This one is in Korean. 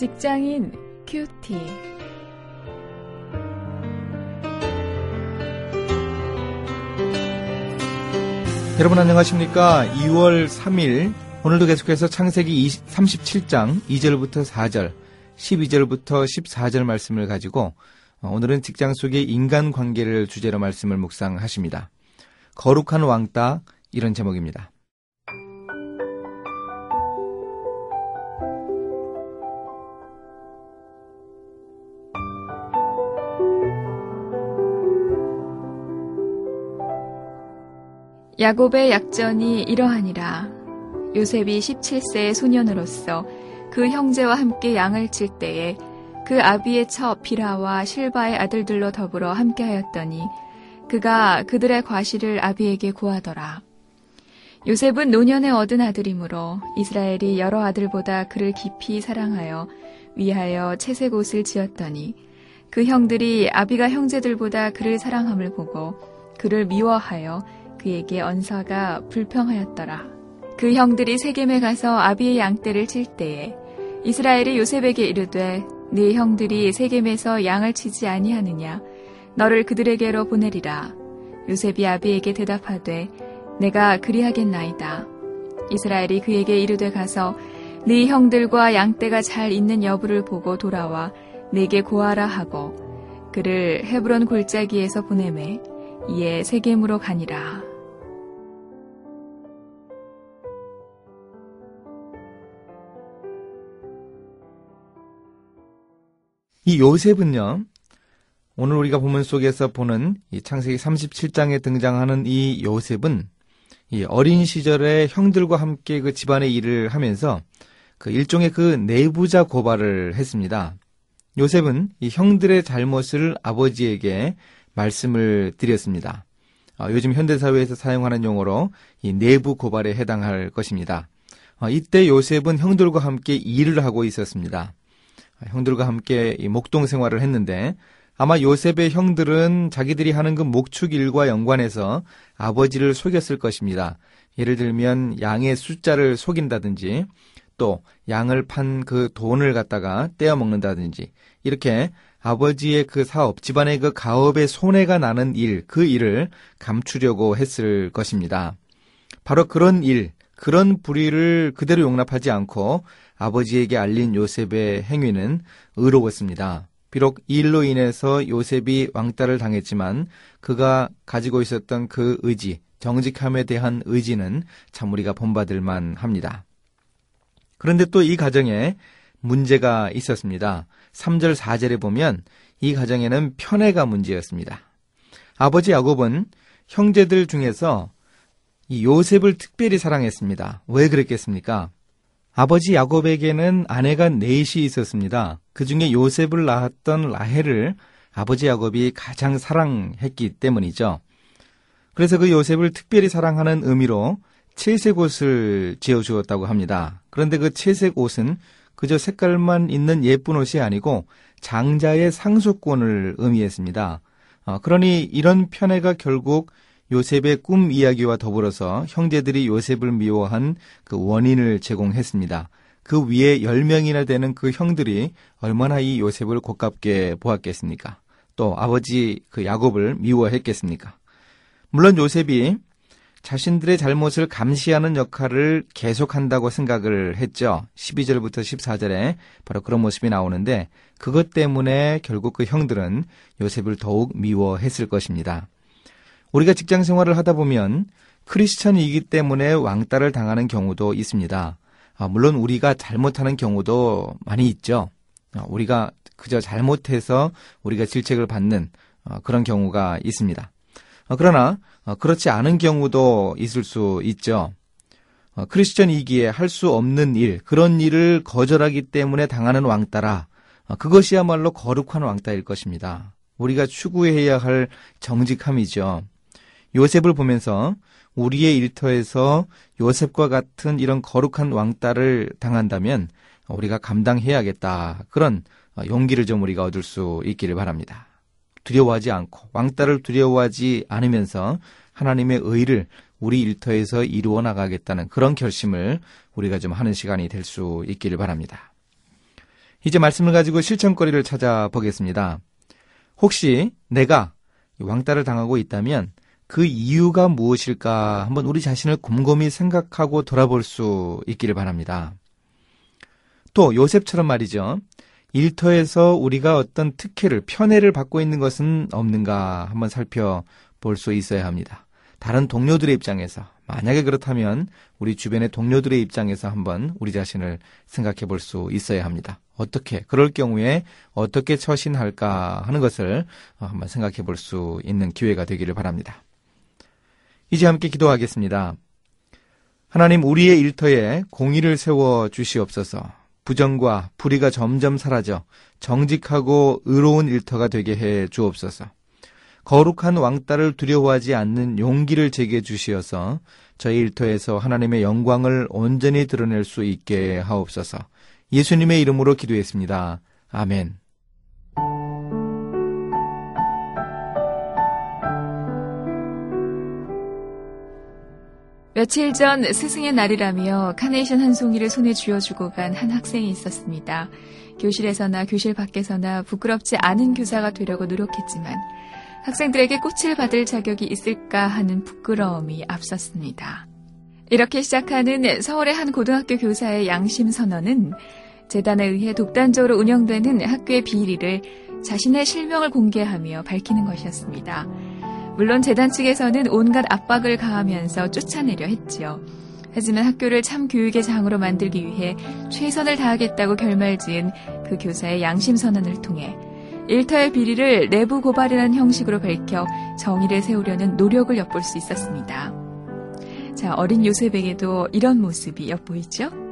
직장인 큐티. 여러분 안녕하십니까? 2월 3일 오늘도 계속해서 창세기 20, 37장 2절부터 4절, 12절부터 14절 말씀을 가지고 어, 오늘은 직장 속의 인간 관계를 주제로 말씀을 묵상하십니다. 거룩한 왕따 이런 제목입니다. 야곱의 약전이 이러하니라. 요셉이 17세의 소년으로서 그 형제와 함께 양을 칠 때에 그 아비의 처 비라와 실바의 아들들로 더불어 함께하였더니 그가 그들의 과실을 아비에게 구하더라. 요셉은 노년에 얻은 아들이므로 이스라엘이 여러 아들보다 그를 깊이 사랑하여 위하여 채색 옷을 지었더니 그 형들이 아비가 형제들보다 그를 사랑함을 보고 그를 미워하여 그에게 언사가 불평하였더라. 그 형들이 세겜에 가서 아비의 양떼를 칠 때에 이스라엘이 요셉에게 이르되 네 형들이 세겜에서 양을 치지 아니하느냐 너를 그들에게로 보내리라. 요셉이 아비에게 대답하되 내가 그리하겠나이다. 이스라엘이 그에게 이르되 가서 네 형들과 양떼가 잘 있는 여부를 보고 돌아와 내게 고하라 하고 그를 헤브론 골짜기에서 보내매 이에 세겜으로 가니라. 이 요셉은요, 오늘 우리가 본문 속에서 보는 이 창세기 37장에 등장하는 이 요셉은 이 어린 시절에 형들과 함께 그 집안의 일을 하면서 그 일종의 그 내부자 고발을 했습니다. 요셉은 이 형들의 잘못을 아버지에게 말씀을 드렸습니다. 어, 요즘 현대사회에서 사용하는 용어로 이 내부 고발에 해당할 것입니다. 어, 이때 요셉은 형들과 함께 일을 하고 있었습니다. 형들과 함께 목동 생활을 했는데 아마 요셉의 형들은 자기들이 하는 그 목축 일과 연관해서 아버지를 속였을 것입니다. 예를 들면 양의 숫자를 속인다든지 또 양을 판 그 돈을 갖다가 떼어 먹는다든지 이렇게 아버지의 그 사업, 집안의 그 가업에 손해가 나는 일, 그 일을 감추려고 했을 것입니다. 바로 그런 일, 그런 불의를 그대로 용납하지 않고 아버지에게 알린 요셉의 행위는 의로웠습니다. 비록 이 일로 인해서 요셉이 왕따를 당했지만 그가 가지고 있었던 그 의지, 정직함에 대한 의지는 참 우리가 본받을 만 합니다. 그런데 또 이 가정에 문제가 있었습니다. 3절 4절에 보면 이 가정에는 편애가 문제였습니다. 아버지 야곱은 형제들 중에서 이 요셉을 특별히 사랑했습니다. 왜 그랬겠습니까? 아버지 야곱에게는 아내가 넷이 있었습니다. 그 중에 요셉을 낳았던 라헬을 아버지 야곱이 가장 사랑했기 때문이죠. 그래서 그 요셉을 특별히 사랑하는 의미로 칠색 옷을 지어 주었다고 합니다. 그런데 그 칠색 옷은 그저 색깔만 있는 예쁜 옷이 아니고 장자의 상속권을 의미했습니다. 어, 그러니 이런 편애가 결국 요셉의 꿈 이야기와 더불어서 형제들이 요셉을 미워한 그 원인을 제공했습니다. 그 위에 10명이나 되는 그 형들이 얼마나 이 요셉을 고깝게 보았겠습니까? 또 아버지 그 야곱을 미워했겠습니까? 물론 요셉이 자신들의 잘못을 감시하는 역할을 계속한다고 생각을 했죠. 12절부터 14절에 바로 그런 모습이 나오는데 그것 때문에 결국 그 형들은 요셉을 더욱 미워했을 것입니다. 우리가 직장 생활을 하다 보면 크리스천이기 때문에 왕따를 당하는 경우도 있습니다. 아, 물론 우리가 잘못하는 경우도 많이 있죠. 아, 우리가 그저 잘못해서 우리가 질책을 받는 어, 그런 경우가 있습니다. 어, 그러나 어, 그렇지 않은 경우도 있을 수 있죠. 크리스천이기에 할 수 없는 일, 그런 일을 거절하기 때문에 당하는 왕따라 그것이야말로 거룩한 왕따일 것입니다. 우리가 추구해야 할 정직함이죠. 요셉을 보면서 우리의 일터에서 요셉과 같은 이런 거룩한 왕따를 당한다면 우리가 감당해야겠다. 그런 용기를 좀 우리가 얻을 수 있기를 바랍니다. 두려워하지 않고 왕따를 두려워하지 않으면서 하나님의 의를 우리 일터에서 이루어 나가겠다는 그런 결심을 우리가 좀 하는 시간이 될 수 있기를 바랍니다. 이제 말씀을 가지고 실천거리를 찾아보겠습니다. 혹시 내가 왕따를 당하고 있다면 그 이유가 무엇일까 한번 우리 자신을 곰곰이 생각하고 돌아볼 수 있기를 바랍니다. 또 요셉처럼 말이죠. 일터에서 우리가 어떤 특혜를, 편애를 받고 있는 것은 없는가 한번 살펴볼 수 있어야 합니다. 다른 동료들의 입장에서, 만약에 그렇다면 우리 주변의 동료들의 입장에서 한번 우리 자신을 생각해 볼 수 있어야 합니다. 어떻게, 그럴 경우에 어떻게 처신할까 하는 것을 한번 생각해 볼 수 있는 기회가 되기를 바랍니다. 이제 함께 기도하겠습니다. 하나님, 우리의 일터에 공의를 세워 주시옵소서. 부정과 불의가 점점 사라져 정직하고 의로운 일터가 되게 해 주옵소서. 거룩한 왕따를 두려워하지 않는 용기를 제게 주시어서 저희 일터에서 하나님의 영광을 온전히 드러낼 수 있게 하옵소서. 예수님의 이름으로 기도했습니다. 아멘. 며칠 전 스승의 날이라며 카네이션 한 송이를 손에 쥐어주고 간 한 학생이 있었습니다. 교실에서나 교실 밖에서나 부끄럽지 않은 교사가 되려고 노력했지만 학생들에게 꽃을 받을 자격이 있을까 하는 부끄러움이 앞섰습니다. 이렇게 시작하는 서울의 한 고등학교 교사의 양심 선언은 재단에 의해 독단적으로 운영되는 학교의 비리를 자신의 실명을 공개하며 밝히는 것이었습니다. 물론 재단 측에서는 온갖 압박을 가하면서 쫓아내려 했지요. 하지만 학교를 참 교육의 장으로 만들기 위해 최선을 다하겠다고 결말지은 그 교사의 양심 선언을 통해 일터의 비리를 내부 고발이라는 형식으로 밝혀 정의를 세우려는 노력을 엿볼 수 있었습니다. 자, 어린 요셉에게도 이런 모습이 엿보이죠?